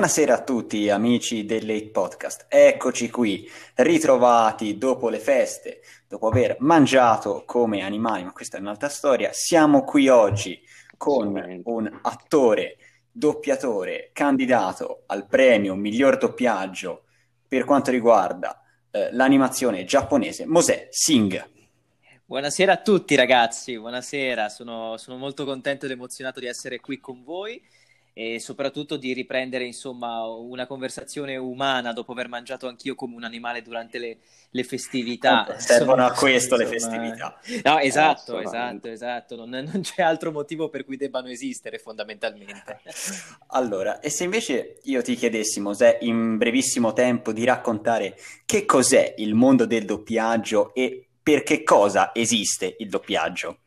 Buonasera a tutti amici dell'Ate Podcast, eccoci qui, ritrovati dopo le feste, dopo aver mangiato come animali, ma questa è un'altra storia, siamo qui oggi con un attore, doppiatore, candidato al premio miglior doppiaggio per quanto riguarda eh, l'animazione giapponese, Mosè Singh. Buonasera a tutti ragazzi, buonasera, sono, sono molto contento ed emozionato di essere qui con voi e soprattutto di riprendere insomma una conversazione umana dopo aver mangiato anch'io come un animale durante le, le festività. Servono a questo insomma... le festività. No, esatto, esatto, esatto, non, non, c'è altro motivo per cui debbano esistere fondamentalmente. allora, e se invece io ti chiedessi, Mosè, in brevissimo tempo di raccontare che cos'è il mondo del doppiaggio e per che cosa esiste il doppiaggio?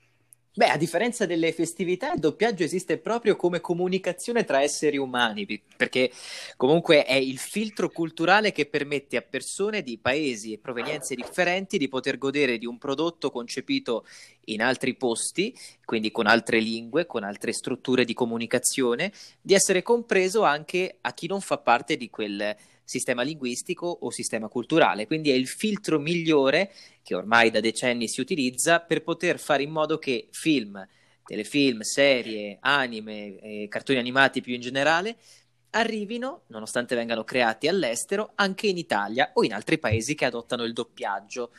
Beh, a differenza delle festività, il doppiaggio esiste proprio come comunicazione tra esseri umani, perché comunque è il filtro culturale che permette a persone di paesi e provenienze differenti di poter godere di un prodotto concepito in altri posti, quindi con altre lingue, con altre strutture di comunicazione, di essere compreso anche a chi non fa parte di quel sistema linguistico o sistema culturale. Quindi è il filtro migliore che ormai da decenni si utilizza per poter fare in modo che film, telefilm, serie, anime, eh, cartoni animati più in generale arrivino, nonostante vengano creati all'estero, anche in Italia o in altri paesi che adottano il doppiaggio.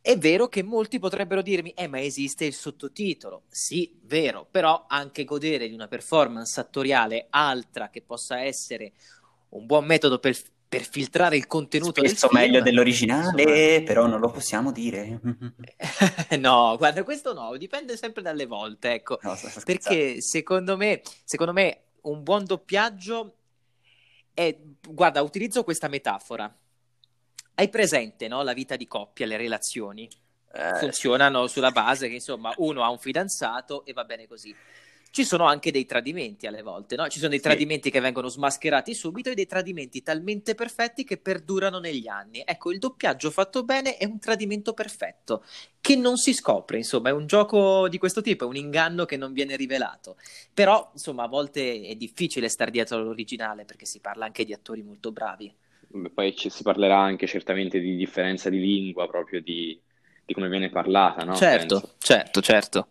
È vero che molti potrebbero dirmi, eh, ma esiste il sottotitolo. Sì, vero, però anche godere di una performance attoriale altra che possa essere un buon metodo per, per filtrare il contenuto Spesso del meglio dell'originale, Insomma... però non lo possiamo dire. no, guarda, questo no, dipende sempre dalle volte, ecco. No, perché secondo me, secondo me un buon doppiaggio è guarda, utilizzo questa metafora. Hai presente, no, la vita di coppia, le relazioni? Eh, Funzionano sulla base che insomma uno ha un fidanzato e va bene così ci sono anche dei tradimenti alle volte, no? Ci sono dei tradimenti che vengono smascherati subito e dei tradimenti talmente perfetti che perdurano negli anni. Ecco, il doppiaggio fatto bene è un tradimento perfetto, che non si scopre, insomma, è un gioco di questo tipo, è un inganno che non viene rivelato. Però, insomma, a volte è difficile stare dietro all'originale perché si parla anche di attori molto bravi. Poi ci, si parlerà anche certamente di differenza di lingua, proprio di, di come viene parlata, no? Certo, Penso. certo, certo.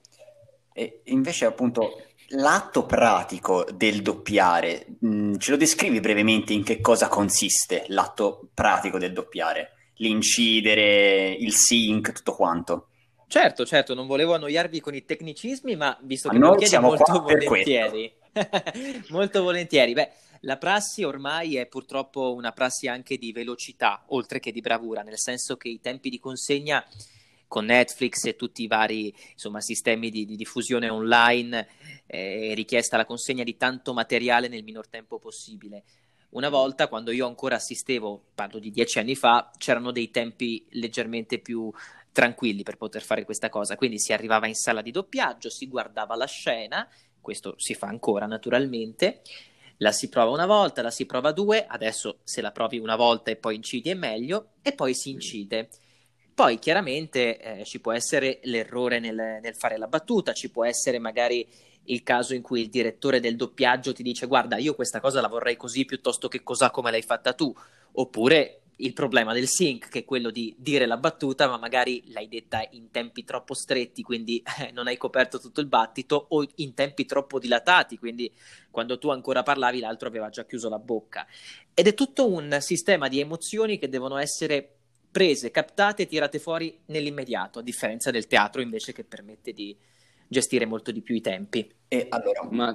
E invece, appunto, l'atto pratico del doppiare, mh, mm, ce lo descrivi brevemente in che cosa consiste l'atto pratico del doppiare? L'incidere, il sync, tutto quanto. Certo, certo, non volevo annoiarvi con i tecnicismi, ma visto che lo chiedi molto volentieri. molto volentieri. Beh, la prassi ormai è purtroppo una prassi anche di velocità, oltre che di bravura, nel senso che i tempi di consegna con Netflix e tutti i vari insomma, sistemi di, di diffusione online eh, è richiesta la consegna di tanto materiale nel minor tempo possibile. Una volta, quando io ancora assistevo, parlo di dieci anni fa, c'erano dei tempi leggermente più tranquilli per poter fare questa cosa. Quindi si arrivava in sala di doppiaggio, si guardava la scena, questo si fa ancora naturalmente, la si prova una volta, la si prova due, adesso se la provi una volta e poi incidi è meglio, e poi si incide. Poi chiaramente eh, ci può essere l'errore nel, nel, fare la battuta, ci può essere magari il caso in cui il direttore del doppiaggio ti dice guarda io questa cosa la vorrei così piuttosto che cos'ha come l'hai fatta tu, oppure il problema del sync che è quello di dire la battuta ma magari l'hai detta in tempi troppo stretti quindi eh, non hai coperto tutto il battito o in tempi troppo dilatati quindi quando tu ancora parlavi l'altro aveva già chiuso la bocca. Ed è tutto un sistema di emozioni che devono essere prese, captate e tirate fuori nell'immediato, a differenza del teatro invece che permette di gestire molto di più i tempi. E allora, ma...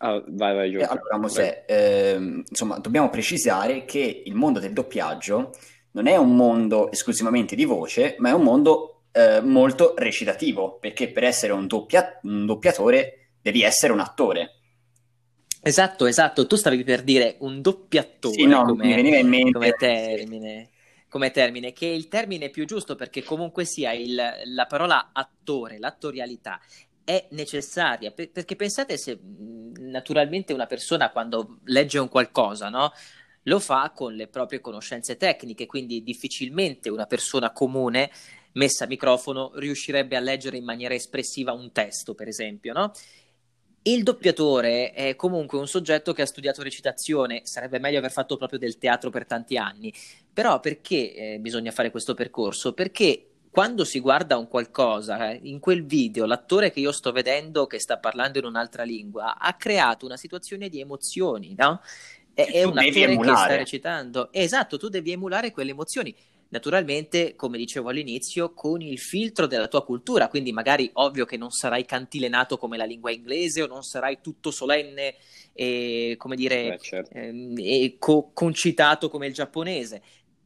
oh, vai, vai, Gio. allora Mosè, eh, insomma, dobbiamo precisare che il mondo del doppiaggio non è un mondo esclusivamente di voce, ma è un mondo eh, molto recitativo, perché per essere un, doppia... un doppiatore devi essere un attore. Esatto, esatto. Tu stavi per dire un doppiatore sì, no, come, mi veniva in mente come termine come termine, che è il termine più giusto perché comunque sia il, la parola attore, l'attorialità è necessaria, per, perché pensate se naturalmente una persona quando legge un qualcosa, no? Lo fa con le proprie conoscenze tecniche, quindi difficilmente una persona comune messa a microfono riuscirebbe a leggere in maniera espressiva un testo, per esempio, no? Il doppiatore è comunque un soggetto che ha studiato recitazione, sarebbe meglio aver fatto proprio del teatro per tanti anni, però perché eh, bisogna fare questo percorso? Perché quando si guarda un qualcosa, eh, in quel video, l'attore che io sto vedendo che sta parlando in un'altra lingua ha creato una situazione di emozioni, no? È, è un attore che sta recitando. Esatto, tu devi emulare quelle emozioni naturalmente, come dicevo all'inizio, con il filtro della tua cultura, quindi magari ovvio che non sarai cantilenato come la lingua inglese o non sarai tutto solenne e, come dire, Beh, certo. ehm, e co- concitato come il giapponese,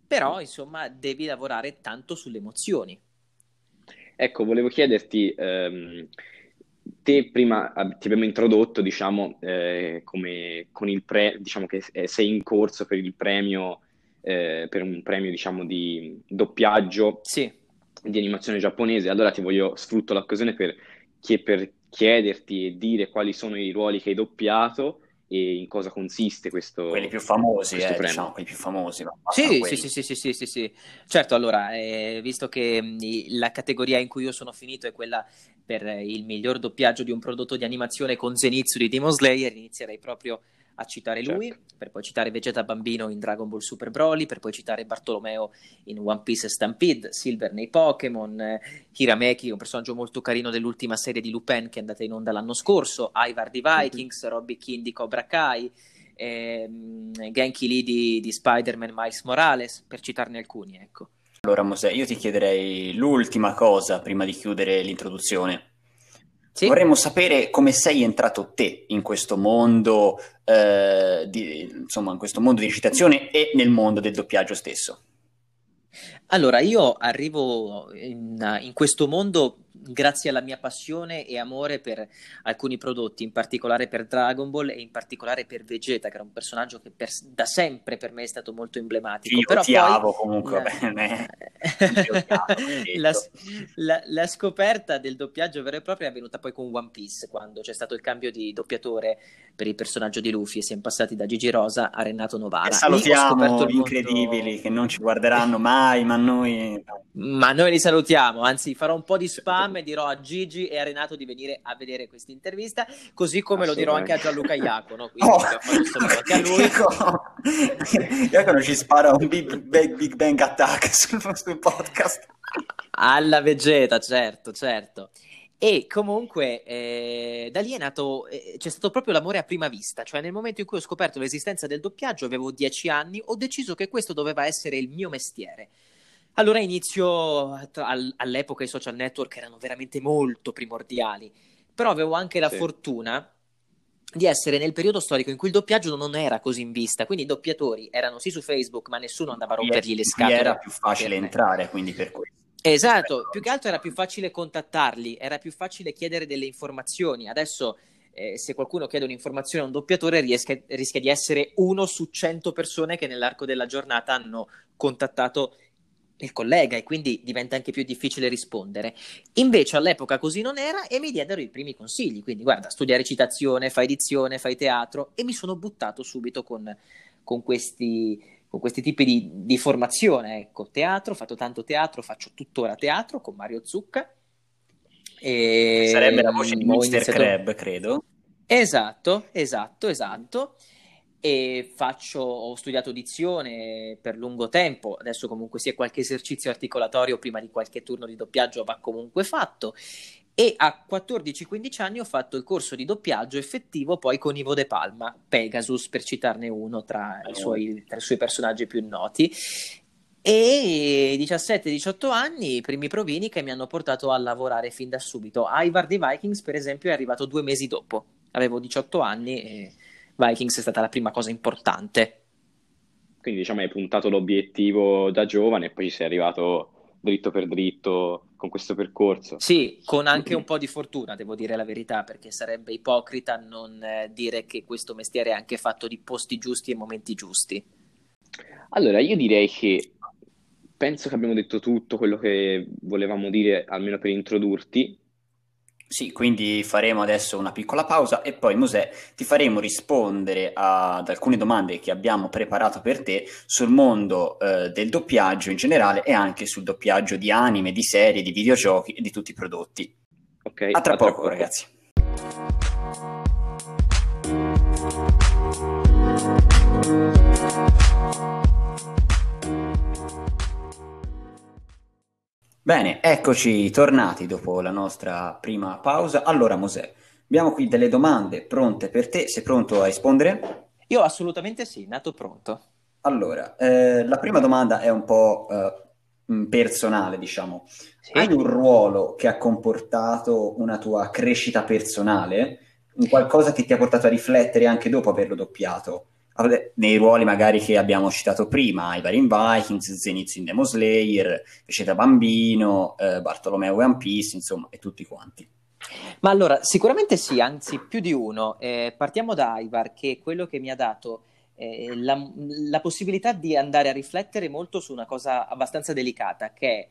però insomma devi lavorare tanto sulle emozioni. Ecco, volevo chiederti, ehm, te prima ti abbiamo introdotto, diciamo, eh, come con il pre, diciamo che sei in corso per il premio eh, per un premio, diciamo, di doppiaggio sì. di animazione giapponese. Allora ti voglio sfrutto l'occasione per, per chiederti e dire quali sono i ruoli che hai doppiato e in cosa consiste questo quelli più famosi eh, diciamo, quelli più famosi sì, sì, sì, sì, sì, sì, sì, certo allora eh, visto che mh, la categoria in cui io sono finito è quella per il miglior doppiaggio di un prodotto di animazione con Zenitsu di Demon Slayer inizierei proprio a citare certo. lui, per poi citare Vegeta Bambino in Dragon Ball Super Broly, per poi citare Bartolomeo in One Piece Stampede, Silver nei Pokémon, eh, Hirameki, un personaggio molto carino dell'ultima serie di Lupin che è andata in onda l'anno scorso, Ivar di Vikings, mm-hmm. Robbie King di Cobra Kai, ehm, Genki Lee di, di Spider-Man Miles Morales, per citarne alcuni, ecco. Allora Mosè, io ti chiederei l'ultima cosa prima di chiudere l'introduzione. Sì. Vorremmo sapere come sei entrato te in questo mondo, eh, di, insomma, in questo mondo di recitazione e nel mondo del doppiaggio stesso. Allora, io arrivo in, in questo mondo grazie alla mia passione e amore per alcuni prodotti, in particolare per Dragon Ball e in particolare per Vegeta, che era un personaggio che per, da sempre per me è stato molto emblematico. Io Però ti amo comunque la... bene. la, la, la, scoperta del doppiaggio vero e proprio è avvenuta poi con One Piece, quando c'è stato il cambio di doppiatore per il personaggio di Luffy e siamo passati da Gigi Rosa a Renato Novara. E salutiamo gli incredibili che non ci guarderanno mai, ma noi... Ma noi li salutiamo, anzi farò un po' di spam e dirò a Gigi e a Renato di venire a vedere questa intervista, così come lo dirò anche a Gianluca Iacono, quindi oh. anche a lui. Iacono ci spara un big, big, big Bang Attack sul, sul podcast. Alla Vegeta, certo, certo. E comunque eh, da lì è nato, eh, c'è stato proprio l'amore a prima vista, cioè nel momento in cui ho scoperto l'esistenza del doppiaggio, avevo dieci anni, ho deciso che questo doveva essere il mio mestiere. Allora inizio, all'epoca i social network erano veramente molto primordiali, però avevo anche la sì. fortuna di essere nel periodo storico in cui il doppiaggio non era così in vista, quindi i doppiatori erano sì su Facebook, ma nessuno andava a rompergli le scatole. Era più facile entrare, quindi per questo. Esatto, più che altro era più facile contattarli, era più facile chiedere delle informazioni. Adesso eh, se qualcuno chiede un'informazione a un doppiatore riesca, rischia di essere uno su cento persone che nell'arco della giornata hanno contattato il collega e quindi diventa anche più difficile rispondere. Invece all'epoca così non era e mi diedero i primi consigli, quindi guarda, studia recitazione, fai edizione, fai teatro e mi sono buttato subito con, con questi, con questi tipi di, di, formazione. Ecco, teatro, ho fatto tanto teatro, faccio tuttora teatro con Mario Zucca. E Sarebbe la voce di Mr. Iniziato... Crab, credo. Esatto, esatto, esatto e faccio, ho studiato dizione per lungo tempo, adesso comunque sia qualche esercizio articolatorio prima di qualche turno di doppiaggio va comunque fatto. E a 14-15 anni ho fatto il corso di doppiaggio effettivo poi con Ivo De Palma, Pegasus per citarne uno tra, i suoi, tra i suoi personaggi più noti. E 17-18 anni, i primi provini che mi hanno portato a lavorare fin da subito. Ivar di Vikings per esempio è arrivato due mesi dopo, avevo 18 anni e Vikings è stata la prima cosa importante. Quindi diciamo hai puntato l'obiettivo da giovane e poi sei arrivato dritto per dritto con questo percorso. Sì, con anche un po' di fortuna, devo dire la verità, perché sarebbe ipocrita non eh, dire che questo mestiere è anche fatto di posti giusti e momenti giusti. Allora, io direi che penso che abbiamo detto tutto quello che volevamo dire, almeno per introdurti. Sì, quindi faremo adesso una piccola pausa e poi Mosè ti faremo rispondere ad alcune domande che abbiamo preparato per te sul mondo eh, del doppiaggio in generale e anche sul doppiaggio di anime, di serie, di videogiochi e di tutti i prodotti. Ok. A tra, a poco, tra poco ragazzi. Bene, eccoci tornati dopo la nostra prima pausa. Allora, Mosè, abbiamo qui delle domande pronte per te. Sei pronto a rispondere? Io assolutamente sì, nato pronto. Allora, eh, la prima domanda è un po' eh, personale, diciamo. Sì. Hai un ruolo che ha comportato una tua crescita personale? Un qualcosa che ti ha portato a riflettere anche dopo averlo doppiato? Nei ruoli magari che abbiamo citato prima, i vari in Vikings, Zenith in Demon Slayer, Vegeta Bambino, eh, Bartolomeo One Piece, insomma, e tutti quanti. Ma allora, sicuramente sì, anzi più di uno. Eh, partiamo da Ivar, che è quello che mi ha dato eh, la, la, possibilità di andare a riflettere molto su una cosa abbastanza delicata, che è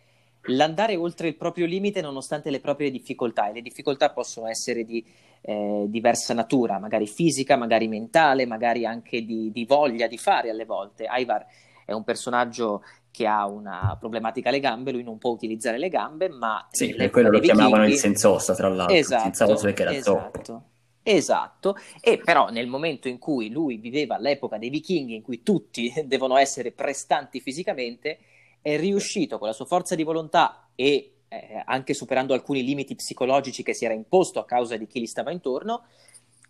l'andare oltre il proprio limite nonostante le proprie difficoltà. E le difficoltà possono essere di eh, diversa natura, magari fisica, magari mentale, magari anche di, di voglia di fare alle volte. Ivar è un personaggio che ha una problematica alle gambe, lui non può utilizzare le gambe, ma... Sì, per quello lo chiamavano il sensossa, tra l'altro, esatto, senza osso perché era esatto. troppo. Esatto, e però nel momento in cui lui viveva all'epoca dei vichinghi, in cui tutti devono essere prestanti fisicamente, è riuscito con la sua forza di volontà e eh, anche superando alcuni limiti psicologici che si era imposto a causa di chi gli stava intorno,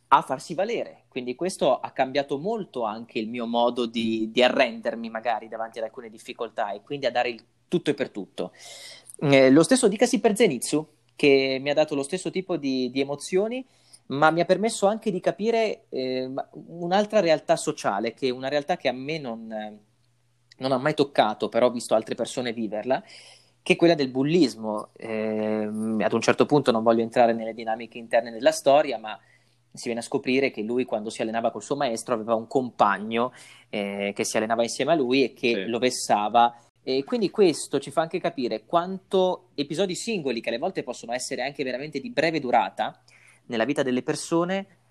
a farsi valere. Quindi questo ha cambiato molto anche il mio modo di, di arrendermi magari davanti ad alcune difficoltà e quindi a dare il tutto e per tutto. Eh, lo stesso dicasi per Zenitsu, che mi ha dato lo stesso tipo di, di emozioni, ma mi ha permesso anche di capire eh, un'altra realtà sociale, che è una realtà che a me non, non ha mai toccato, però ho visto altre persone viverla, che è quella del bullismo. Eh, ad un certo punto non voglio entrare nelle dinamiche interne della storia, ma si viene a scoprire che lui quando si allenava col suo maestro aveva un compagno eh, che si allenava insieme a lui e che sì. lo vessava. E quindi questo ci fa anche capire quanto episodi singoli, che alle volte possono essere anche veramente di breve durata, nella vita delle persone,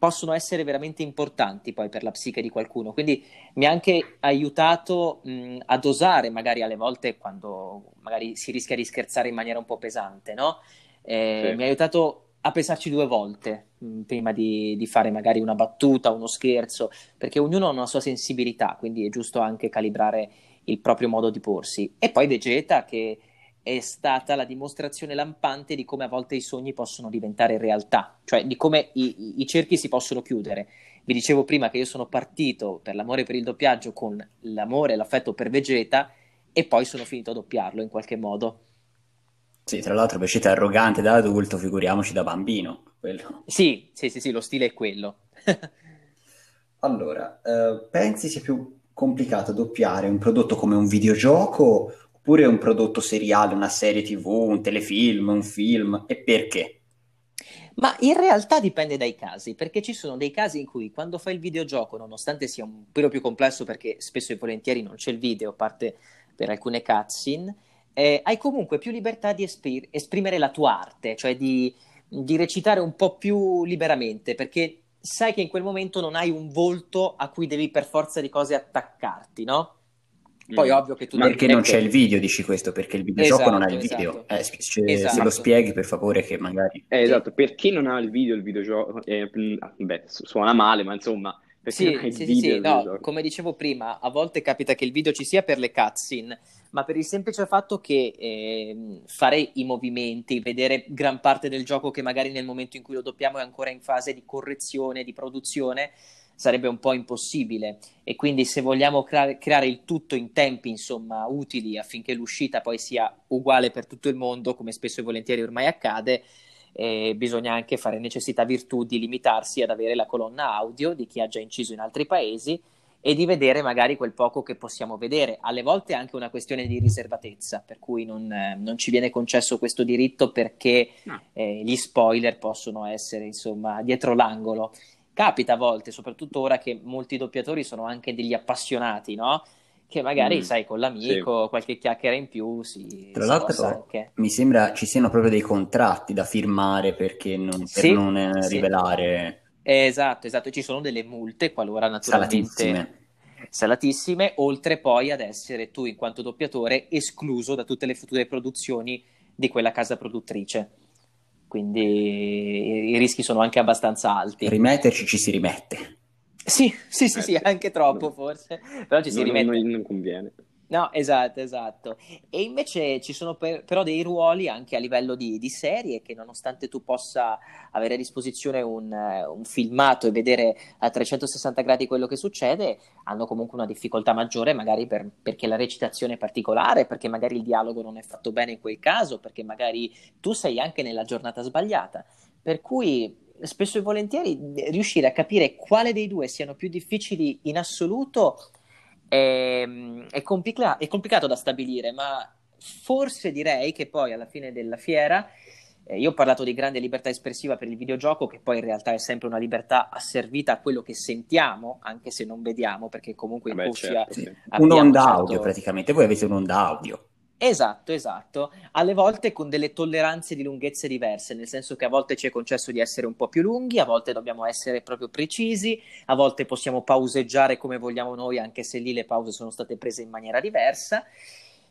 possono essere veramente importanti poi per la psiche di qualcuno. Quindi mi ha anche aiutato mh, a dosare magari alle volte quando magari si rischia di scherzare in maniera un po' pesante, no? Eh, sì. Mi ha aiutato a pensarci due volte mh, prima di, di, fare magari una battuta, uno scherzo, perché ognuno ha una sua sensibilità, quindi è giusto anche calibrare il proprio modo di porsi. E poi Vegeta che è stata la dimostrazione lampante di come a volte i sogni possono diventare realtà, cioè di come i, i, cerchi si possono chiudere. Vi dicevo prima che io sono partito per l'amore per il doppiaggio con l'amore e l'affetto per Vegeta e poi sono finito a doppiarlo in qualche modo. Sì, tra l'altro Vegeta è arrogante da adulto, figuriamoci da bambino. Quello. Sì, sì, sì, sì, lo stile è quello. allora, eh, pensi sia più complicato doppiare un prodotto come un videogioco oppure un prodotto seriale, una serie tv, un telefilm, un film, e perché? Ma in realtà dipende dai casi, perché ci sono dei casi in cui quando fai il videogioco, nonostante sia un pelo più complesso perché spesso e volentieri non c'è il video, a parte per alcune cutscene, eh, hai comunque più libertà di espir- esprimere la tua arte, cioè di, di recitare un po' più liberamente, perché sai che in quel momento non hai un volto a cui devi per forza di cose attaccarti, no? Poi mm. ovvio che tu... Ma perché non c'è il video, dici questo? Perché il videogioco esatto, non ha il esatto. video. Eh, se, esatto. se, lo spieghi per favore che magari... Eh, esatto, per chi non ha il video, il videogioco... Eh, mm, beh, suona male, ma insomma... Sì, sì, sì, sì. No, come dicevo prima, a volte capita che il video ci sia per le cutscene, ma per il semplice fatto che eh, fare i movimenti, vedere gran parte del gioco che magari nel momento in cui lo doppiamo è ancora in fase di correzione, di produzione, sarebbe un po' impossibile e quindi se vogliamo crea- creare il tutto in tempi insomma utili affinché l'uscita poi sia uguale per tutto il mondo come spesso e volentieri ormai accade eh, bisogna anche fare necessità virtù di limitarsi ad avere la colonna audio di chi ha già inciso in altri paesi e di vedere magari quel poco che possiamo vedere. Alle volte è anche una questione di riservatezza, per cui non, eh, non ci viene concesso questo diritto perché no. eh, gli spoiler possono essere insomma dietro l'angolo capita a volte, soprattutto ora che molti doppiatori sono anche degli appassionati, no? Che magari, mm, sai, con l'amico, sì. qualche chiacchiera in più si Tra l'altro, anche. mi sembra ci siano proprio dei contratti da firmare perché non, per sì, non eh, sì. rivelare... Esatto, esatto, ci sono delle multe qualora naturalmente... Salatissime. Salatissime, oltre poi ad essere tu in quanto doppiatore escluso da tutte le future produzioni di quella casa produttrice quindi i rischi sono anche abbastanza alti. Rimetterci ci si rimette. Sì, sì, sì, sì, anche troppo forse, però ci si non, rimette. Non, non conviene. No, esatto, esatto. E invece ci sono per, però dei ruoli anche a livello di, di, serie che nonostante tu possa avere a disposizione un, un, filmato e vedere a 360 gradi quello che succede, hanno comunque una difficoltà maggiore magari per, perché la recitazione è particolare, perché magari il dialogo non è fatto bene in quel caso, perché magari tu sei anche nella giornata sbagliata. Per cui spesso e volentieri riuscire a capire quale dei due siano più difficili in assoluto è, è, complica- è complicato da stabilire, ma forse direi che poi alla fine della fiera eh, io ho parlato di grande libertà espressiva per il videogioco, che poi in realtà è sempre una libertà asservita a quello che sentiamo, anche se non vediamo, perché comunque in Beh, cuffia certo, sì. un'onda certo... audio praticamente. Voi avete un'onda audio. Esatto, esatto. Alle volte con delle tolleranze di lunghezze diverse, nel senso che a volte ci è concesso di essere un po' più lunghi, a volte dobbiamo essere proprio precisi, a volte possiamo pauseggiare come vogliamo noi, anche se lì le pause sono state prese in maniera diversa.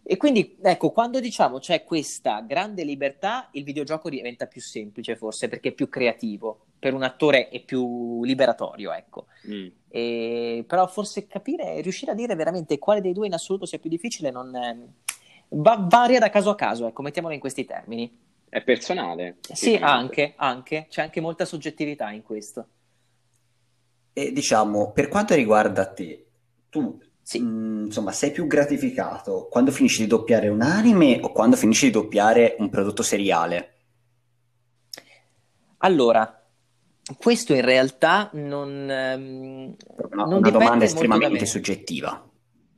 E quindi, ecco, quando diciamo c'è questa grande libertà, il videogioco diventa più semplice forse, perché è più creativo. Per un attore è più liberatorio, ecco. Mm. E, però forse capire, riuscire a dire veramente quale dei due in assoluto sia più difficile non... È Va- varia da caso a caso, ecco, mettiamolo in questi termini. È personale? Sì, anche, anche, c'è anche molta soggettività in questo. E diciamo, per quanto riguarda te, tu sì. mh, mm, insomma, sei più gratificato quando finisci di doppiare un anime o quando finisci di doppiare un prodotto seriale? Allora, questo in realtà non, um, una, non una domanda estremamente soggettiva.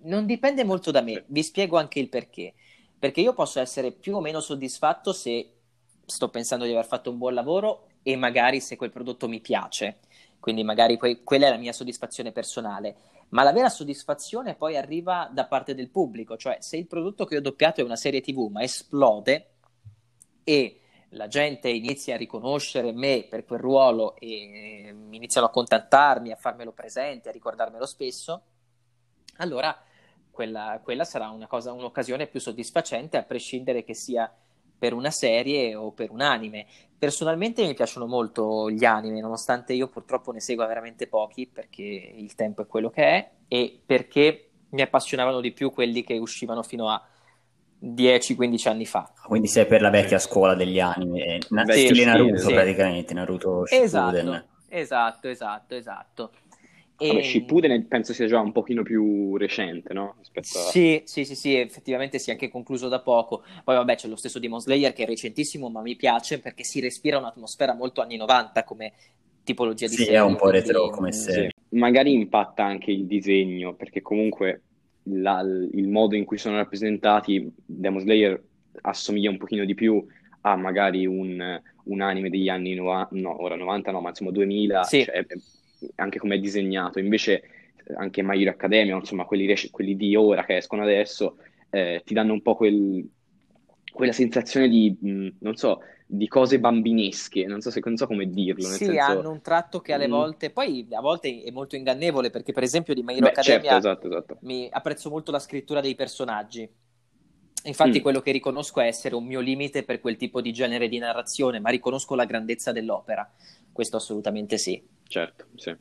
Non dipende molto da me, vi spiego anche il perché. Perché io posso essere più o meno soddisfatto se sto pensando di aver fatto un buon lavoro e magari se quel prodotto mi piace. Quindi magari que- quella è la mia soddisfazione personale. Ma la vera soddisfazione poi arriva da parte del pubblico, cioè se il prodotto che ho doppiato è una serie TV ma esplode e la gente inizia a riconoscere me per quel ruolo e iniziano a contattarmi, a farmelo presente, a ricordarmelo spesso, allora quella, quella sarà una cosa, un'occasione più soddisfacente, a prescindere che sia per una serie o per un anime. Personalmente mi piacciono molto gli anime, nonostante io purtroppo ne segua veramente pochi perché il tempo è quello che è e perché mi appassionavano di più quelli che uscivano fino a 10-15 anni fa. Quindi sei per la vecchia scuola degli anime, na- sì, stile Naruto sì. praticamente, Naruto Shippuden. Esatto, esatto, esatto, esatto. E... Vabbè, Shippuden penso sia già un pochino più recente, no? Rispetto a... Sì, sì, sì, sì, effettivamente si è anche concluso da poco. Poi vabbè c'è lo stesso Demon Slayer che è recentissimo, ma mi piace perché si respira un'atmosfera molto anni 90 come tipologia di sì, serie. Sì, è un po' retro come serie. Sì. Magari impatta anche il disegno, perché comunque la, il modo in cui sono rappresentati Demon Slayer assomiglia un pochino di più a magari un, un anime degli anni 90, no, ora 90 no, ma insomma 2000, sì. cioè, anche come è disegnato. Invece anche My Hero Academia, insomma quelli, quelli di ora che escono adesso, eh, ti danno un po' quel, quella sensazione di, mh, non so, di cose bambinesche, non so, se, non so come dirlo. sì, senso... hanno un tratto che alle mm. volte, poi a volte è molto ingannevole, perché per esempio di My Hero Beh, Academia certo, esatto, esatto. mi apprezzo molto la scrittura dei personaggi. Infatti mm. quello che riconosco è essere un mio limite per quel tipo di genere di narrazione, ma riconosco la grandezza dell'opera, questo assolutamente sì. Certo, sì.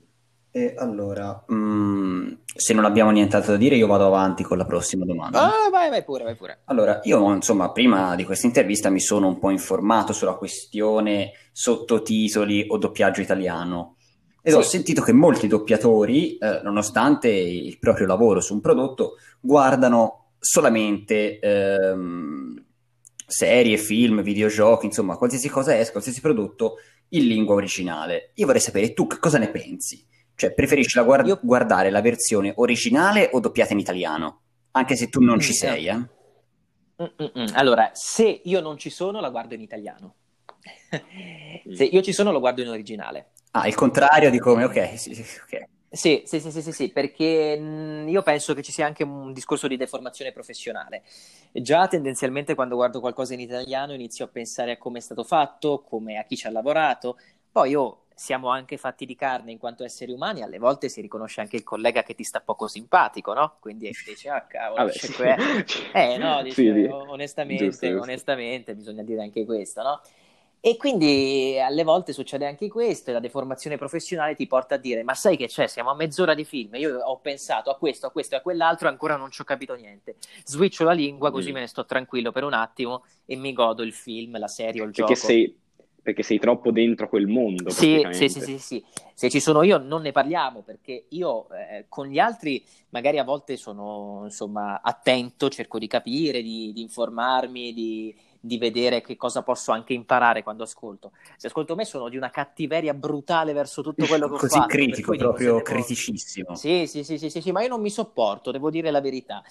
E allora, mm, se non abbiamo nient'altro da dire, io vado avanti con la prossima domanda. Ah, vai, vai pure, vai pure. Allora, io insomma, prima di questa intervista mi sono un po' informato sulla questione sottotitoli o doppiaggio italiano. Ed sì. ho sentito che molti doppiatori, eh, nonostante il proprio lavoro su un prodotto, guardano solamente ehm, serie, film, videogiochi, insomma, qualsiasi cosa esca, qualsiasi prodotto in lingua originale. Io vorrei sapere tu cosa ne pensi. Cioè, preferisci la guard- guardare la versione originale o doppiata in italiano? Anche se tu non ci sei, eh? Mm-mm. Allora, se io non ci sono, la guardo in italiano. se io ci sono, lo guardo in originale. Ah, il contrario di come, ok, sì, sì, ok. Sì, sì, sì, sì, sì, perché mh, io penso che ci sia anche un discorso di deformazione professionale. Già tendenzialmente quando guardo qualcosa in italiano inizio a pensare a come è stato fatto, come a chi ci ha lavorato. Poi io siamo anche fatti di carne in quanto esseri umani, alle volte si riconosce anche il collega che ti sta poco simpatico, no? Quindi dici, ah cavolo, Vabbè, sì. eh no, dici, sì, onestamente, onestamente, bisogna dire anche questo, no? E quindi alle volte succede anche questo e la deformazione professionale ti porta a dire ma sai che c'è, siamo a mezz'ora di film, io ho pensato a questo, a questo e a quell'altro e ancora non ci ho capito niente. Switcho la lingua così mm. me ne sto tranquillo per un attimo e mi godo il film, la serie o il perché gioco. Sei, perché sei troppo dentro quel mondo. Sì, sì, sì, sì, sì, Se ci sono io non ne parliamo perché io eh, con gli altri magari a volte sono insomma attento, cerco di capire, di, di informarmi, di di vedere che cosa posso anche imparare quando ascolto. Se ascolto me sono di una cattiveria brutale verso tutto quello che ho Così fatto. Così critico, proprio devo... criticissimo. Sì, sì, sì, sì, sì, sì, ma io non mi sopporto, devo dire la verità.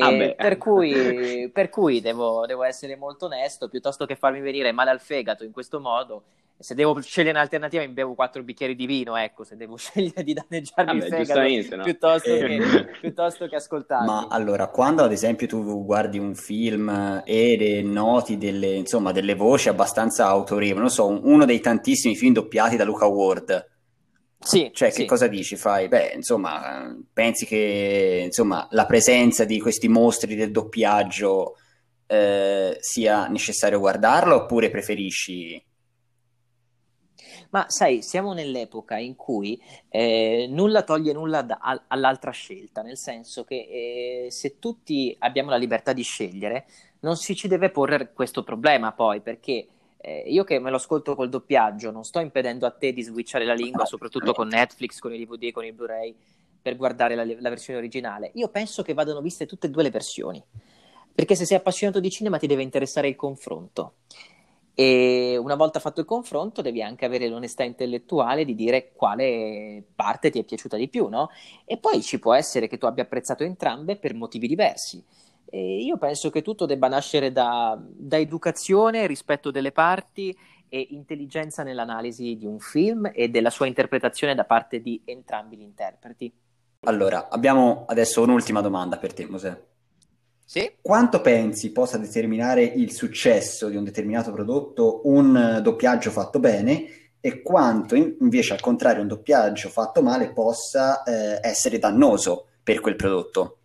Ah per, cui, per cui devo, devo essere molto onesto, piuttosto che farmi venire male al fegato in questo modo, se devo scegliere un'alternativa mi bevo quattro bicchieri di vino, ecco, se devo scegliere di danneggiarmi Vabbè, il fegato no? piuttosto, eh. che, piuttosto che ascoltarmi. Ma allora, quando ad esempio tu guardi un film e noti delle, insomma, delle voci abbastanza autorevoli, non so, uno dei tantissimi film doppiati da Luca Ward, sì, cioè, sì. che cosa dici? Fai, beh, insomma, pensi che insomma, la presenza di questi mostri del doppiaggio eh, sia necessario guardarlo oppure preferisci ma sai, siamo nell'epoca in cui eh, nulla toglie nulla da, a, all'altra scelta, nel senso che eh, se tutti abbiamo la libertà di scegliere, non si ci deve porre questo problema poi, perché eh, io che me lo ascolto col doppiaggio, non sto impedendo a te di switchare la lingua, soprattutto con Netflix, con i DVD, con i Blu-ray, per guardare la, la versione originale. Io penso che vadano viste tutte e due le versioni, perché se sei appassionato di cinema ti deve interessare il confronto. E una volta fatto il confronto devi anche avere l'onestà intellettuale di dire quale parte ti è piaciuta di più, no? E poi ci può essere che tu abbia apprezzato entrambe per motivi diversi. E io penso che tutto debba nascere da, da educazione, rispetto delle parti e intelligenza nell'analisi di un film e della sua interpretazione da parte di entrambi gli interpreti. Allora, abbiamo adesso un'ultima domanda per te, Mosè. Sì. Quanto pensi possa determinare il successo di un determinato prodotto un doppiaggio fatto bene e quanto invece al contrario un doppiaggio fatto male possa eh, essere dannoso per quel prodotto?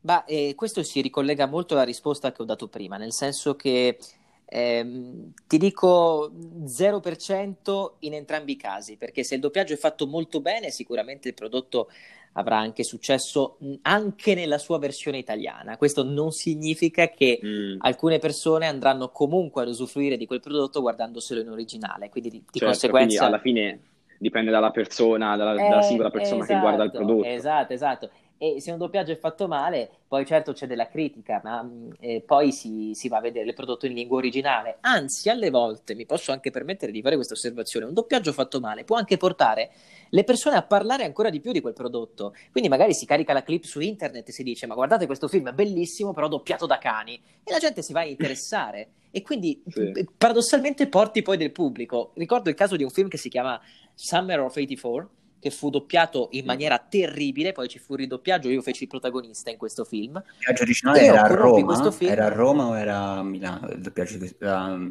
Ma eh, questo si ricollega molto alla risposta che ho dato prima, nel senso che ehm, ti dico 0% in entrambi i casi, perché se il doppiaggio è fatto molto bene, sicuramente il prodotto avrà anche successo anche nella sua versione italiana. Questo non significa che mm. alcune persone andranno comunque ad usufruire di quel prodotto guardandoselo in originale, quindi di, di certo, conseguenza... alla fine dipende dalla persona, dalla, eh, dalla singola persona esatto, che guarda il prodotto. Esatto, esatto e se un doppiaggio è fatto male, poi certo c'è della critica, ma mm, eh, poi si, si, va a vedere il prodotto in lingua originale. Anzi, alle volte mi posso anche permettere di fare questa osservazione: un doppiaggio fatto male può anche portare le persone a parlare ancora di più di quel prodotto. Quindi magari si carica la clip su internet e si dice: Ma guardate, questo film è bellissimo, però doppiato da cani. E la gente si va a interessare. E quindi sì. paradossalmente porti poi del pubblico. Ricordo il caso di un film che si chiama Summer of 84 che fu doppiato in maniera terribile, poi ci fu il ridoppiaggio, io feci il protagonista in questo film. Il doppiaggio originale era a Roma? Era a Roma o era a Milano? Il doppiaggio,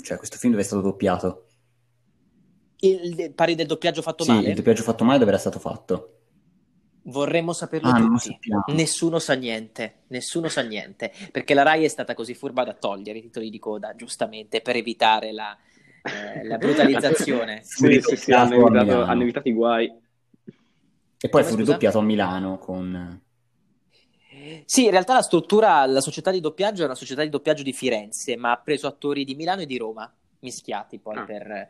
cioè questo film dove è stato doppiato? Il, pari del doppiaggio fatto sì, male? il doppiaggio fatto male dove era stato fatto? Vorremmo saperlo ah, tutti. Nessuno sa niente, nessuno sa niente, perché la RAI è stata così furba da togliere i titoli di coda, giustamente, per evitare la, eh, la brutalizzazione. sì, sì, sì, hanno evitato, hanno evitato i guai. E poi fu ridoppiato a Milano con... Sì, in realtà la struttura, la società di doppiaggio è una società di doppiaggio di Firenze, ma ha preso attori di Milano e di Roma, mischiati poi ah. per,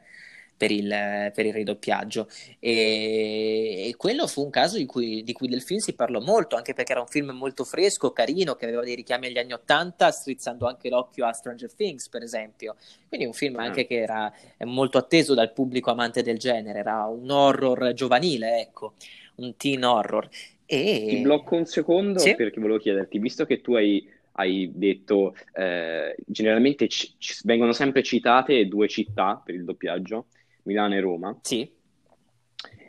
per, il, per, il, ridoppiaggio. E, e, quello fu un caso di cui, di cui del film si parlò molto, anche perché era un film molto fresco, carino, che aveva dei richiami agli anni Ottanta, strizzando anche l'occhio a Stranger Things, per esempio. Quindi un film anche ah. che era molto atteso dal pubblico amante del genere, era un horror giovanile, ecco un teen horror. E... Ti blocco un secondo sì? perché volevo chiederti, visto che tu hai, hai detto, eh, generalmente c- c- vengono sempre citate due città per il doppiaggio, Milano e Roma. Sì.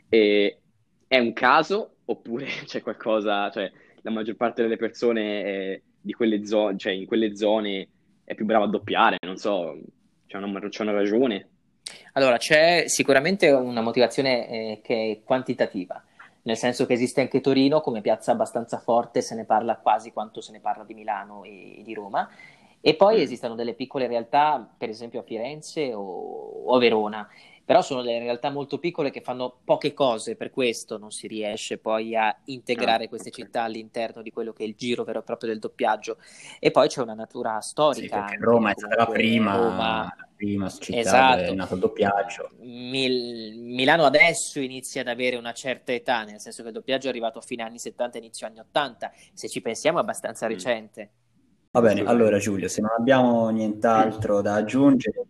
E è un caso oppure c'è qualcosa, cioè la maggior parte delle persone eh, di quelle zone, cioè in quelle zone è più brava a doppiare, non so, c'è una, c'è una ragione? Allora, c'è sicuramente una motivazione eh, che è quantitativa nel senso che esiste anche Torino come piazza abbastanza forte, se ne parla quasi quanto se ne parla di Milano e di Roma. E poi mm. esistono delle piccole realtà, per esempio a Firenze o, o a Verona, però sono delle realtà molto piccole che fanno poche cose, per questo non si riesce poi a integrare ah, queste okay. città all'interno di quello che è il giro vero e proprio del doppiaggio. E poi c'è una natura storica. Sì, Roma è stata la prima, Roma... la prima città esatto. dove è nato il doppiaggio. Mil... Milano adesso inizia ad avere una certa età, nel senso che il doppiaggio è arrivato a fine anni 70, inizio anni 80, se ci pensiamo è abbastanza mm. recente. Va bene, allora Giulio, se non abbiamo nient'altro da aggiungere,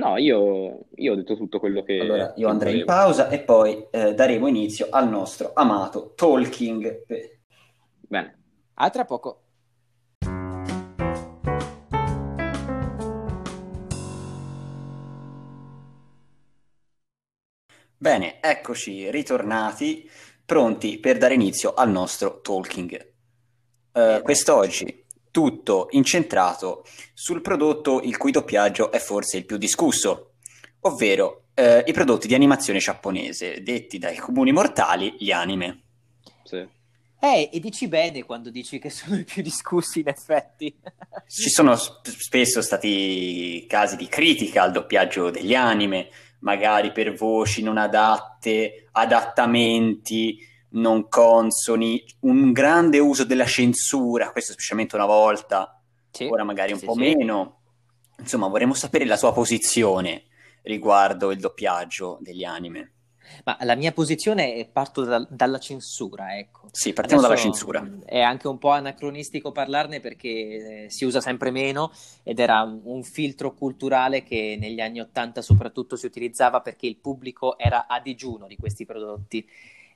No, io, io, ho detto tutto quello che... Allora, io andrei in pausa e poi eh, daremo inizio al nostro amato talking. Bene. A tra poco. Bene, eccoci ritornati, pronti per dare inizio al nostro talking. Uh, quest'oggi tutto incentrato sul prodotto il cui doppiaggio è forse il più discusso, ovvero eh, i prodotti di animazione giapponese, detti dai comuni mortali gli anime. Sì. Eh, e dici bene quando dici che sono i più discussi, in effetti. Ci sono sp- spesso stati casi di critica al doppiaggio degli anime, magari per voci non adatte, adattamenti non consoni, un grande uso della censura, questo specialmente una volta, sì, ora magari un sì, po' sì. meno. Insomma, vorremmo sapere la sua posizione riguardo il doppiaggio degli anime. Ma la mia posizione è parto da, dalla censura, ecco. Sì, partiamo Adesso dalla censura. È anche un po' anacronistico parlarne perché eh, si usa sempre meno ed era un, un filtro culturale che negli anni Ottanta soprattutto si utilizzava perché il pubblico era a digiuno di questi prodotti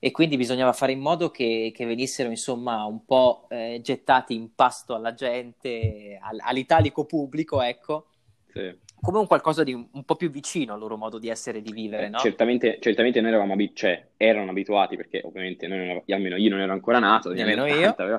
e quindi bisognava fare in modo che, che venissero insomma un po' eh, gettati in pasto alla gente, all, all'italico pubblico, ecco. Sì come un qualcosa di un, un, po' più vicino al loro modo di essere e di vivere, no? Certamente, certamente noi eravamo abituati, cioè erano abituati, perché ovviamente noi non, almeno io non ero ancora nato, nemmeno io, però,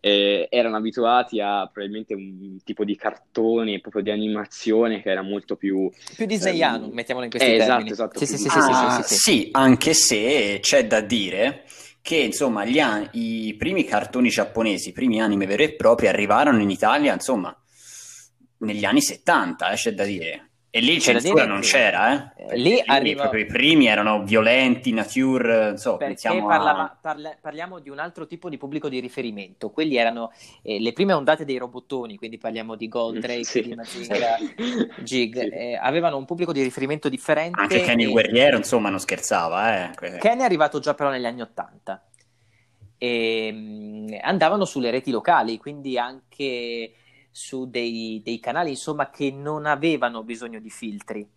eh, erano abituati a probabilmente un tipo di cartone, proprio di animazione che era molto più... Più disneyano, ehm, mettiamolo in questi eh, termini. Esatto, esatto. Sì, sì, sì, ah, sì, sì, anche se c'è da dire che insomma gli, i primi cartoni giapponesi, i primi anime veri e propri arrivarono in Italia, insomma negli anni 70, eh, c'è da dire. E lì c'è censura non c'era, eh? eh lì arriva... I primi erano violenti, nature, insomma, Perché parlava, a... parla, parliamo di un altro tipo di pubblico di riferimento. Quelli erano eh, le prime ondate dei robottoni, quindi parliamo di Goldrake, sì. di Mazinga, Jig. Sì. Eh, avevano un pubblico di riferimento differente. Anche Kenny e... Guerriero, insomma, non scherzava, eh? Kenny è arrivato già però negli anni Ottanta. E, mh, andavano sulle reti locali, quindi anche su dei, dei canali insomma che non avevano bisogno di filtri.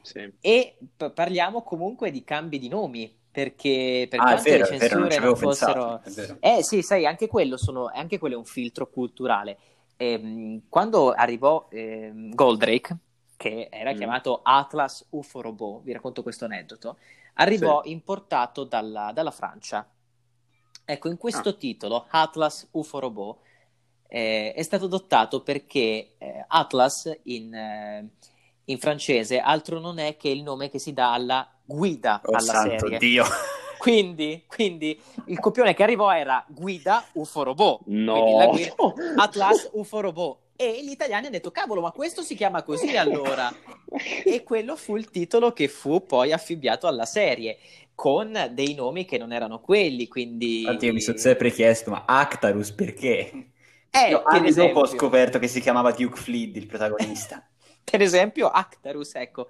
Sì. E p- parliamo comunque di cambi di nomi, perché per ah, vero, le censure vero, non, non fossero... Eh sì, sai, anche quello, sono, anche quello è un filtro culturale. E, ehm, quando arrivò eh, Goldrake, che era mm. chiamato Atlas UFO Robot, vi racconto questo aneddoto, arrivò sì. importato dalla, dalla, Francia. Ecco, in questo ah. titolo, Atlas UFO Robot, eh, è stato adottato perché eh, Atlas in, eh, in, francese altro non è che il nome che si dà alla guida oh, alla santo serie. Dio. Quindi, quindi, il copione che arrivò era guida UFO robot. No. Guida, Atlas UFO robot. E gli italiani hanno detto, cavolo, ma questo si chiama così allora? e quello fu il titolo che fu poi affibbiato alla serie con dei nomi che non erano quelli, quindi... Infatti io mi sono sempre chiesto, ma Actarus perché? Eh, Io anni esempio... dopo ho scoperto che si chiamava Duke Flid, il protagonista. per esempio Actarus, ecco.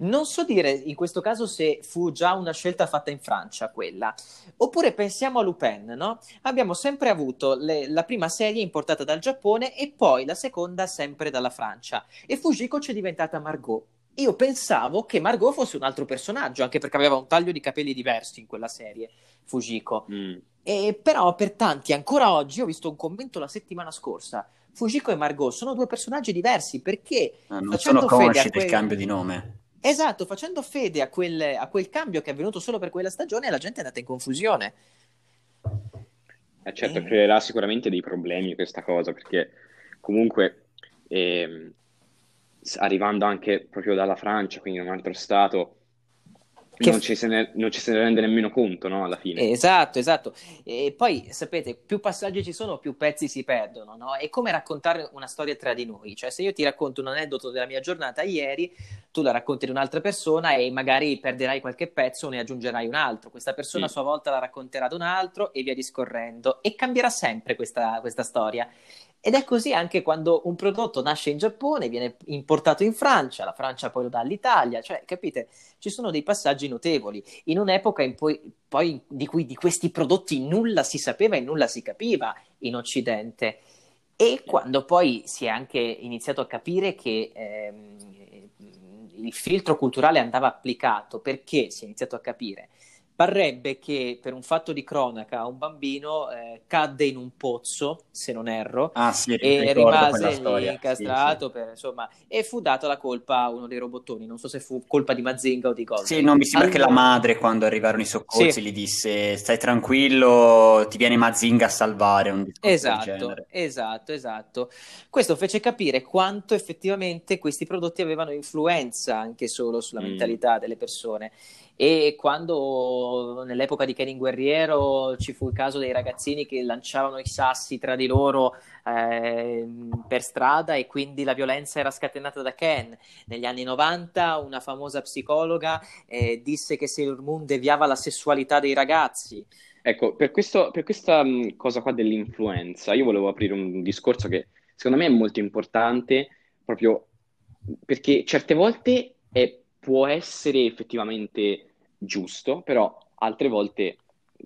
Non so dire in questo caso se fu già una scelta fatta in Francia quella, oppure pensiamo a Lupin, no? Abbiamo sempre avuto le, la prima serie importata dal Giappone e poi la seconda sempre dalla Francia e Fujiko ci è diventata Margot. Io pensavo che Margot fosse un altro personaggio, anche perché aveva un taglio di capelli diversi in quella serie, Fujiko. Mm. E però per tanti, ancora oggi, ho visto un commento la settimana scorsa, Fujiko e Margot sono due personaggi diversi perché... Ah, non sono consci quel... del cambio di nome. Esatto, facendo fede a quel, a quel, cambio che è avvenuto solo per quella stagione, la gente è andata in confusione. Eh certo, e... creerà sicuramente dei problemi questa cosa, perché comunque eh, arrivando anche proprio dalla Francia, quindi un altro stato, che... non, ci se ne, non ci se ne rende nemmeno conto, no? Alla fine. Esatto, esatto. E poi, sapete, più passaggi ci sono, più pezzi si perdono, no? È come raccontare una storia tra di noi. Cioè, se io ti racconto un aneddoto della mia giornata ieri, tu la racconti di un'altra persona e magari perderai qualche pezzo o ne aggiungerai un altro. Questa persona mm. a sua volta la racconterà ad un altro e via discorrendo. E cambierà sempre questa, questa storia. Ed è così anche quando un prodotto nasce in Giappone, viene importato in Francia, la Francia poi lo dà all'Italia, cioè, capite? Ci sono dei passaggi notevoli. In un'epoca in poi, poi di cui di questi prodotti nulla si sapeva e nulla si capiva in Occidente. E quando poi si è anche iniziato a capire che ehm, il filtro culturale andava applicato, perché si è iniziato a capire? Parrebbe che per un fatto di cronaca un bambino eh, cadde in un pozzo, se non erro, ah, sì, e rimase lì incastrato, sì, sì. Per, insomma, e fu data la colpa a uno dei robottoni. Non so se fu colpa di Mazinga o di Gold. Sì, non mi sembra allora... che la madre, quando arrivarono i soccorsi, gli disse: Stai tranquillo, ti viene Mazinga a salvare. Un esatto, esatto, esatto. Questo fece capire quanto effettivamente questi prodotti avevano influenza anche solo sulla mm. mentalità delle persone. E quando nell'epoca di Kenin Guerriero ci fu il caso dei ragazzini che lanciavano i sassi tra di loro eh, per strada e quindi la violenza era scatenata da Ken. Negli anni 90 una famosa psicologa eh, disse che Sailor Moon deviava la sessualità dei ragazzi. Ecco, per, questo, per questa mh, cosa qua dell'influenza, io volevo aprire un discorso che secondo me è molto importante proprio perché certe volte è può essere effettivamente giusto, però altre volte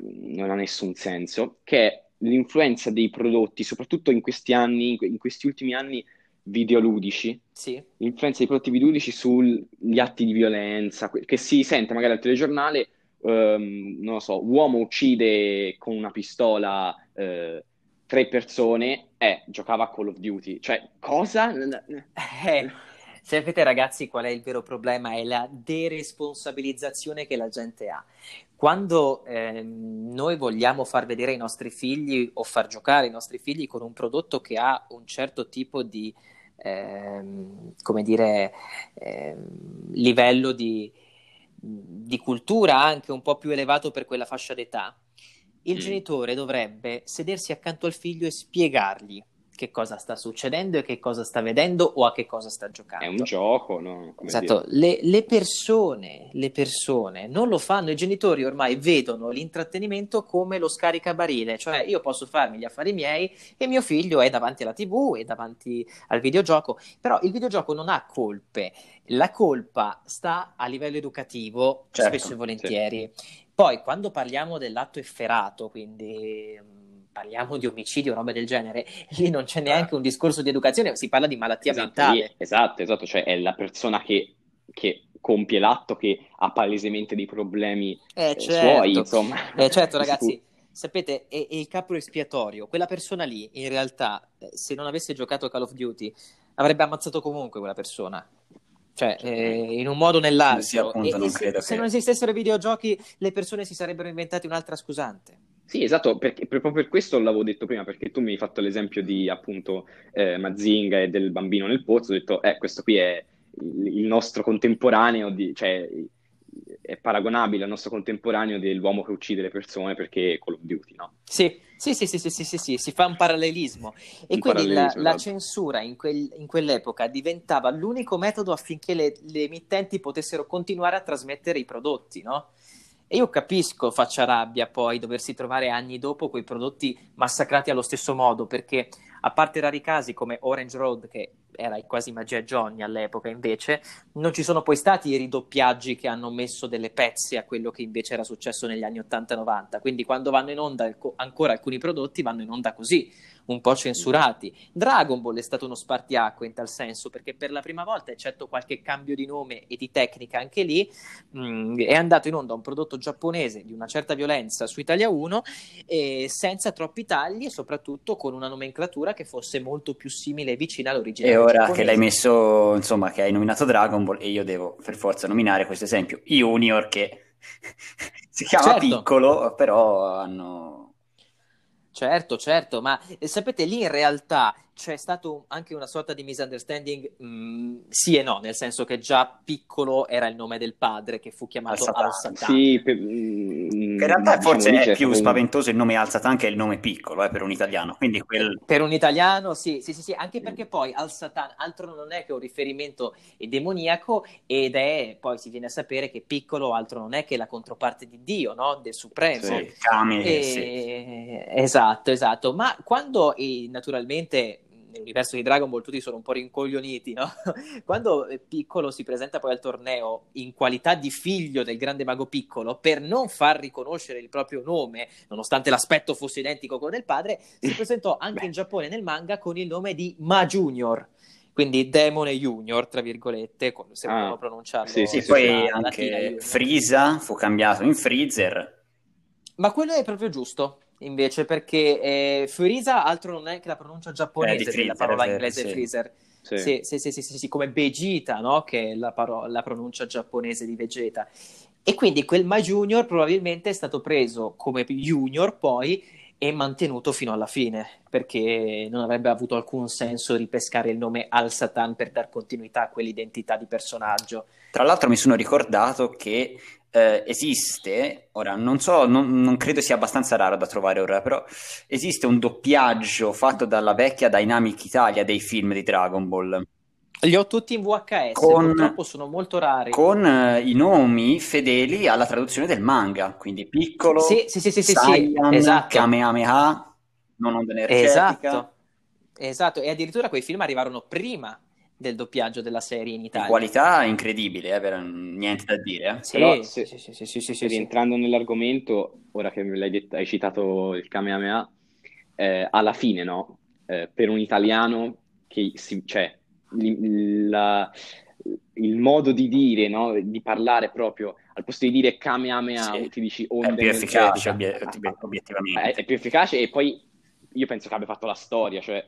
mm, non ha nessun senso, che è l'influenza dei prodotti, soprattutto in questi anni, in questi ultimi anni videoludici, sì. l'influenza dei prodotti videoludici sugli atti di violenza, che si sente magari al telegiornale, ehm, non lo so, uomo uccide con una pistola eh, tre persone, eh, giocava a Call of Duty, cioè cosa? Eh Sapete ragazzi qual è il vero problema? È la deresponsabilizzazione che la gente ha. Quando eh, noi vogliamo far vedere ai nostri figli o far giocare i nostri figli con un prodotto che ha un certo tipo di, eh, come dire, eh, livello di, di cultura anche un po' più elevato per quella fascia d'età, il mm. genitore dovrebbe sedersi accanto al figlio e spiegargli che cosa sta succedendo e che cosa sta vedendo o a che cosa sta giocando. È un gioco, no? Come esatto, le, le, persone, le persone non lo fanno, i genitori ormai vedono l'intrattenimento come lo scaricabarile, cioè io posso farmi gli affari miei e mio figlio è davanti alla tv e davanti al videogioco, però il videogioco non ha colpe, la colpa sta a livello educativo certo, spesso e volentieri. Sì. Poi quando parliamo dell'atto efferato, quindi parliamo di omicidio o roba del genere, lì non c'è neanche un discorso di educazione, si parla di malattia esatto, mentale. Lì, esatto, esatto, cioè è la persona che, che compie l'atto che ha palesemente dei problemi eh, eh, certo. suoi, insomma. Eh, certo, ragazzi, sapete, è, è, il capo espiatorio. Quella persona lì, in realtà, eh, se non avesse giocato Call of Duty, avrebbe ammazzato comunque quella persona. Cioè, eh, in un modo o nell'altro. Sì, appunto, non se, che... se non esistessero i videogiochi, le persone si sarebbero inventate un'altra scusante. Sì, esatto, perché, proprio per questo l'avevo detto prima, perché tu mi hai fatto l'esempio di appunto eh, Mazinga e del bambino nel pozzo, ho detto, eh, questo qui è il, il nostro contemporaneo, di, cioè è paragonabile al nostro contemporaneo dell'uomo che uccide le persone perché è Call of Duty, no? Sì, sì, sì, sì, sì, sì, sì, sì si fa un parallelismo. E un quindi parallelismo, la, la, censura in, quel, in, quell'epoca diventava l'unico metodo affinché le, le emittenti potessero continuare a trasmettere i prodotti, no? E io capisco faccia rabbia poi doversi trovare anni dopo quei prodotti massacrati allo stesso modo, perché a parte rari casi come Orange Road, che era quasi magia Johnny all'epoca, invece, non ci sono poi stati i ridoppiaggi che hanno messo delle pezze a quello che invece era successo negli anni 80-90. Quindi quando vanno in onda ancora alcuni prodotti vanno in onda così un po' censurati. Dragon Ball è stato uno spartiacque in tal senso, perché per la prima volta, eccetto qualche cambio di nome e di tecnica anche lì, mh, mm, è andato in onda un prodotto giapponese di una certa violenza su Italia 1, e senza troppi tagli e soprattutto con una nomenclatura che fosse molto più simile e vicina all'originale. E ora giapponese. che l'hai messo, insomma, che hai nominato Dragon Ball, e io devo per forza nominare questo esempio, Junior che si chiama certo. piccolo, però hanno Certo, certo, ma eh, sapete lì in realtà c'è stato anche una sorta di misunderstanding, mh, mm, sì e no, nel senso che già piccolo era il nome del padre che fu chiamato Al-Satan. Sì, per, mh, in realtà diciamo, forse è più spaventoso il nome Al-Satan che il nome piccolo eh, per un italiano. Quindi quel... Per un italiano sì, sì, sì, sì, anche perché poi Al-Satan altro non è che un riferimento demoniaco ed è, poi si viene a sapere che piccolo altro non è che la controparte di Dio, no? del Supremo. Sì, Kami, e... sì. Esatto, esatto, ma quando eh, naturalmente nell'universo di Dragon Ball tutti sono un po' rincoglioniti, no? Quando Piccolo si presenta poi al torneo in qualità di figlio del grande mago Piccolo, per non far riconoscere il proprio nome, nonostante l'aspetto fosse identico a quello del padre, si presentò anche in Giappone nel manga con il nome di Ma Junior quindi Demone Junior, tra virgolette, se ah, vogliamo pronunciarlo. Sì, sì, poi anche Freeza fu cambiato in Freezer. Ma quello è proprio giusto invece, perché eh, Freeza altro non è che la pronuncia giapponese eh, della parola inglese sì. freezer. Sì. Sì, sì, sì, sì, sì, come Vegeta, no? che è la, paro- la pronuncia giapponese di Vegeta. E quindi quel Ma Junior probabilmente è stato preso come Junior poi e mantenuto fino alla fine, perché non avrebbe avuto alcun senso ripescare il nome Al Satan per dar continuità a quell'identità di personaggio. Tra l'altro mi sono ricordato che eh, esiste, ora non so, non, non, credo sia abbastanza raro da trovare ora, però esiste un doppiaggio fatto dalla vecchia Dynamic Italia dei film di Dragon Ball. Li ho tutti in VHS, con, purtroppo sono molto rari. Con eh, i nomi fedeli alla traduzione del manga, quindi piccolo, sì, sì, sì, sì, Saiyan, sì, esatto. Kamehameha, non onda energetica. Esatto. esatto, e addirittura quei film arrivarono prima del doppiaggio della serie in Italia. Di qualità incredibile, eh, per... niente da dire. Eh. Sì, Però, se, sì, sì, sì, sì, sì, rientrando sì. nell'argomento, ora che l'hai detto, hai citato il Kamehameha, eh, alla fine, no? Eh, per un italiano che si, cioè, la, il modo di dire, no? di parlare proprio, al posto di dire Kamehameha, sì. ti dici onda È più efficace, obiettivamente. È, è più efficace e poi io penso che abbia fatto la storia. Cioè...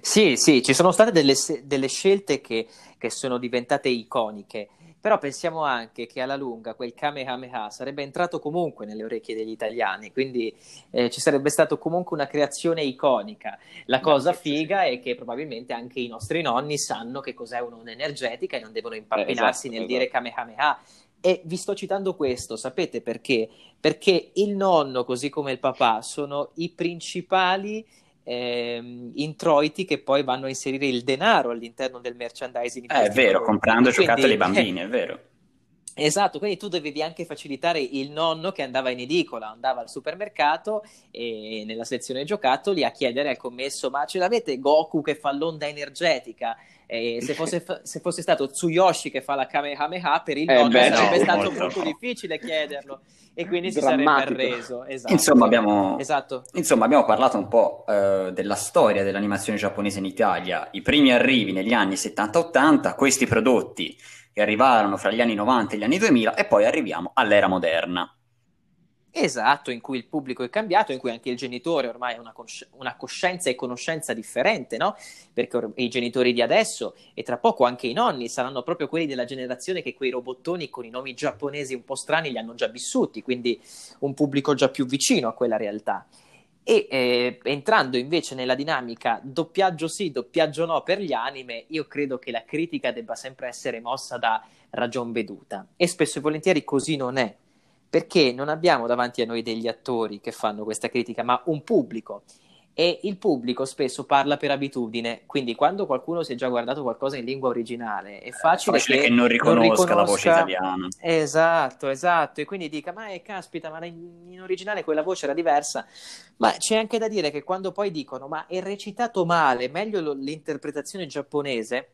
Sì, sì, ci sono state delle, delle scelte che, che, sono diventate iconiche, però pensiamo anche che alla lunga quel Kamehameha sarebbe entrato comunque nelle orecchie degli italiani, quindi eh, ci sarebbe stata comunque una creazione iconica. La cosa figa è che probabilmente anche i nostri nonni sanno che cos'è un'onda energetica e non devono impappinarsi eh, esatto, nel esatto. dire Kamehameha e vi sto citando questo, sapete perché? Perché il nonno, così come il papà, sono i principali eh, introiti che poi vanno a inserire il denaro all'interno del merchandising. Eh, è vero, prodotti. comprando quindi, giocattoli ai bambini, è vero. Esatto, quindi tu dovevi anche facilitare il nonno che andava in edicola, andava al supermercato e nella sezione giocattoli a chiedere al commesso ma ce l'avete Goku che fa l'onda energetica? E se, fosse, se fosse stato Tsuyoshi che fa la Kamehameha per il eh nonno beh, sarebbe no, stato molto, molto difficile chiederlo e quindi si sarebbe arreso. Esatto. Insomma, abbiamo, esatto. insomma, abbiamo parlato un po' eh, della storia dell'animazione giapponese in Italia, i primi arrivi negli anni 70-80, questi prodotti che arrivarono fra gli anni 90 e gli anni 2000 e poi arriviamo all'era moderna. Esatto, in cui il pubblico è cambiato, in cui anche il genitore ormai ha una, cosci- una coscienza e conoscenza differente, no? Perché or- i genitori di adesso e tra poco anche i nonni saranno proprio quelli della generazione che quei robottoni con i nomi giapponesi un po' strani li hanno già vissuti, quindi un pubblico già più vicino a quella realtà. E eh, entrando invece nella dinamica doppiaggio sì, doppiaggio no per gli anime, io credo che la critica debba sempre essere mossa da ragion veduta. E spesso e volentieri così non è, perché non abbiamo davanti a noi degli attori che fanno questa critica, ma un pubblico. E il pubblico spesso parla per abitudine, quindi quando qualcuno si è già guardato qualcosa in lingua originale è facile, è facile che, che, non, riconosca non, riconosca la voce italiana. Esatto, esatto, e quindi dica, ma è, eh, caspita, ma in, in, originale quella voce era diversa, ma c'è anche da dire che quando poi dicono, ma è recitato male, meglio l'interpretazione giapponese,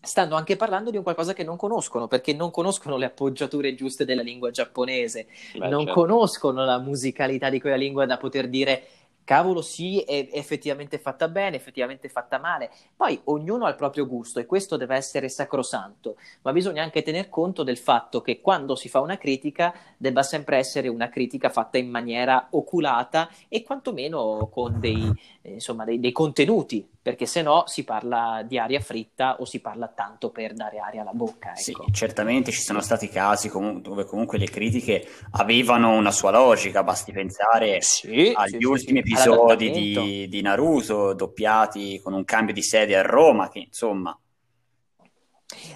stanno anche parlando di un qualcosa che non conoscono, perché non conoscono le appoggiature giuste della lingua giapponese, Beh, non certo. conoscono la musicalità di quella lingua da poter dire cavolo sì, è effettivamente fatta bene, effettivamente fatta male. Poi ognuno ha il proprio gusto e questo deve essere sacrosanto, ma bisogna anche tener conto del fatto che quando si fa una critica debba sempre essere una critica fatta in maniera oculata e quantomeno con dei, eh, insomma, dei, dei contenuti, perché se no si parla di aria fritta o si parla tanto per dare aria alla bocca. Ecco. Sì, certamente ci sono stati casi com- dove comunque le critiche avevano una sua logica, basti pensare sì, agli sì, ultimi episodi episodi di, di, Naruto doppiati con un cambio di sede a Roma, che insomma...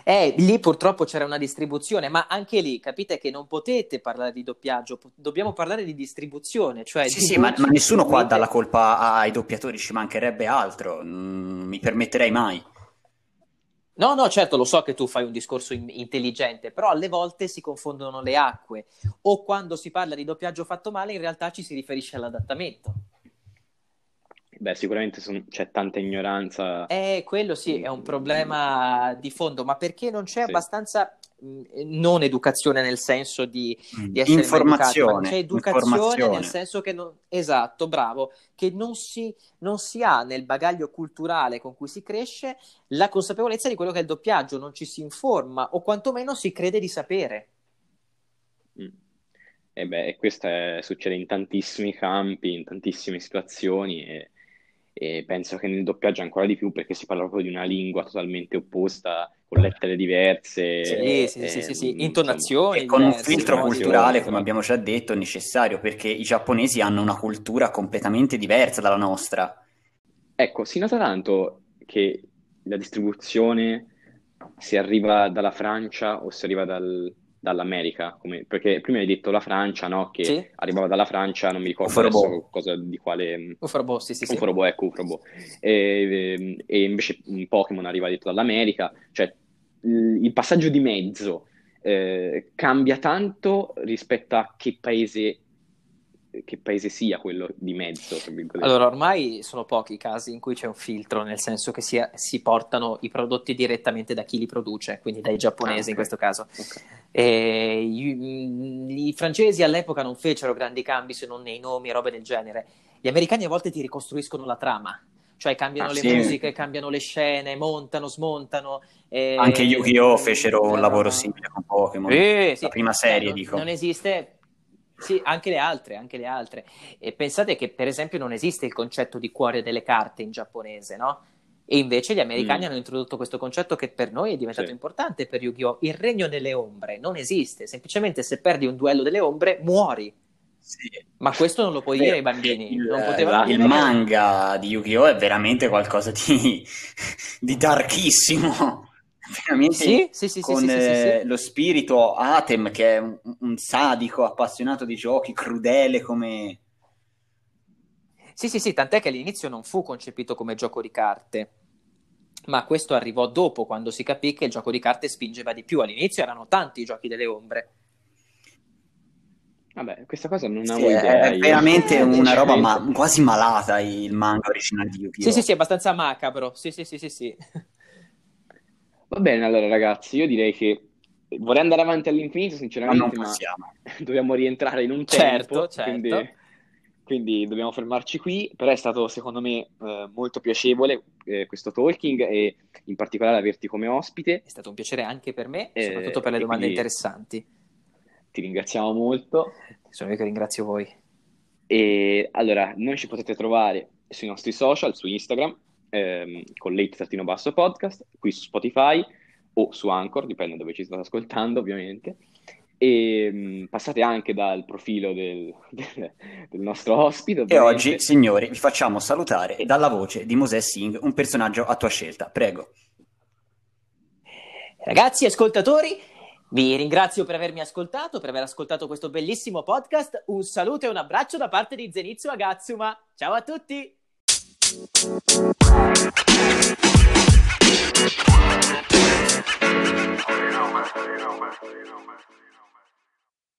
Eh, lì purtroppo c'era una distribuzione, ma anche lì capite che non potete parlare di doppiaggio, dobbiamo parlare di distribuzione. Cioè sì, di sì, ma, ma, nessuno qua dà la colpa ai doppiatori, ci mancherebbe altro, non mi permetterei mai. No, no, certo, lo so che tu fai un discorso in- intelligente, però alle volte si confondono le acque o quando si parla di doppiaggio fatto male in realtà ci si riferisce all'adattamento. Beh, sicuramente son... c'è tanta ignoranza. Eh, quello sì, è un problema di fondo, ma perché non c'è sì. abbastanza non educazione nel senso di, di essere informazione, educato, c'è educazione nel senso che non, esatto, bravo, che non si, non si, ha nel bagaglio culturale con cui si cresce la consapevolezza di quello che è il doppiaggio, non ci si informa o quantomeno si crede di sapere. Mm. E beh, questo è, succede in tantissimi campi, in tantissime situazioni e, e penso che nel doppiaggio ancora di più perché si parla proprio di una lingua totalmente opposta con lettere diverse. Sì, sì, sì, sì, sì. intonazioni. E con un filtro culturale, come abbiamo già detto, necessario, perché i giapponesi hanno una cultura completamente diversa dalla nostra. Ecco, si nota tanto che la distribuzione si arriva dalla Francia o si arriva dal, dall'America, come, perché prima hai detto la Francia, no? Che sì. arrivava dalla Francia, non mi ricordo adesso cosa di quale... Ufrobo, sì, sì, sì. Ufrobo, ecco, Ufrobo. E, e, invece un Pokémon arriva detto dall'America, cioè il passaggio di mezzo eh, cambia tanto rispetto a che paese, che paese sia quello di mezzo. Allora, ormai sono pochi i casi in cui c'è un filtro, nel senso che si, si portano i prodotti direttamente da chi li produce, quindi dai giapponesi ah, okay. in questo caso. Okay. I, I francesi all'epoca non fecero grandi cambi se non nei nomi e robe del genere. Gli americani a volte ti ricostruiscono la trama cioè cambiano ah, le sì. musiche, cambiano le scene, montano, smontano. E... Anche Yu-Gi-Oh! fecero un lavoro simile con Pokémon, eh, sì. la prima serie, non, dico. Non esiste, sì, anche le altre, anche le altre. E pensate che, per esempio, non esiste il concetto di cuore delle carte in giapponese, no? E invece gli americani mm. hanno introdotto questo concetto che per noi è diventato sì. importante per Yu-Gi-Oh! Il regno delle ombre non esiste, semplicemente se perdi un duello delle ombre muori. Sì. Ma questo non lo puoi Beh, dire ai bambini. Il, la, il manga di Yu-Gi-Oh! è veramente qualcosa di, di darkissimo. Veramente sì, sì, sì, con eh, lo spirito Atem, che è un, un, sadico appassionato di giochi, crudele come. Sì, sì, sì, tant'è che all'inizio non fu concepito come gioco di carte. Ma questo arrivò dopo, quando si capì che il gioco di carte spingeva di più. All'inizio erano tanti i giochi delle ombre. Vabbè, questa cosa non avevo sì, idea. È veramente io. una roba ma- quasi malata il manga originale di Yu-Gi-Oh! Sì, sì, sì, abbastanza macabro. Sì, sì, sì, sì, sì. Va bene, allora ragazzi, io direi che vorrei andare avanti all'infinito, sinceramente, ma, ma dobbiamo rientrare in un certo, tempo, certo. Quindi, quindi, dobbiamo fermarci qui, però è stato secondo me eh, molto piacevole eh, questo talking e in particolare averti come ospite. È stato un piacere anche per me, eh, soprattutto per le domande interessanti ti ringraziamo molto. Sono io che ringrazio voi. E allora, noi ci potete trovare sui nostri social, su Instagram, ehm, con late-basso podcast, qui su Spotify o su Anchor, dipende da dove ci state ascoltando ovviamente. E mm, passate anche dal profilo del, del, del nostro ospite. Ovviamente. E oggi, signori, vi facciamo salutare dalla voce di Mosè Singh, un personaggio a tua scelta. Prego. Ragazzi ascoltatori, vi ringrazio per avermi ascoltato, per aver ascoltato questo bellissimo podcast. Un saluto e un abbraccio da parte di Zenitsu Agatsuma. Ciao a tutti! You know, man. You know, man. You know, man.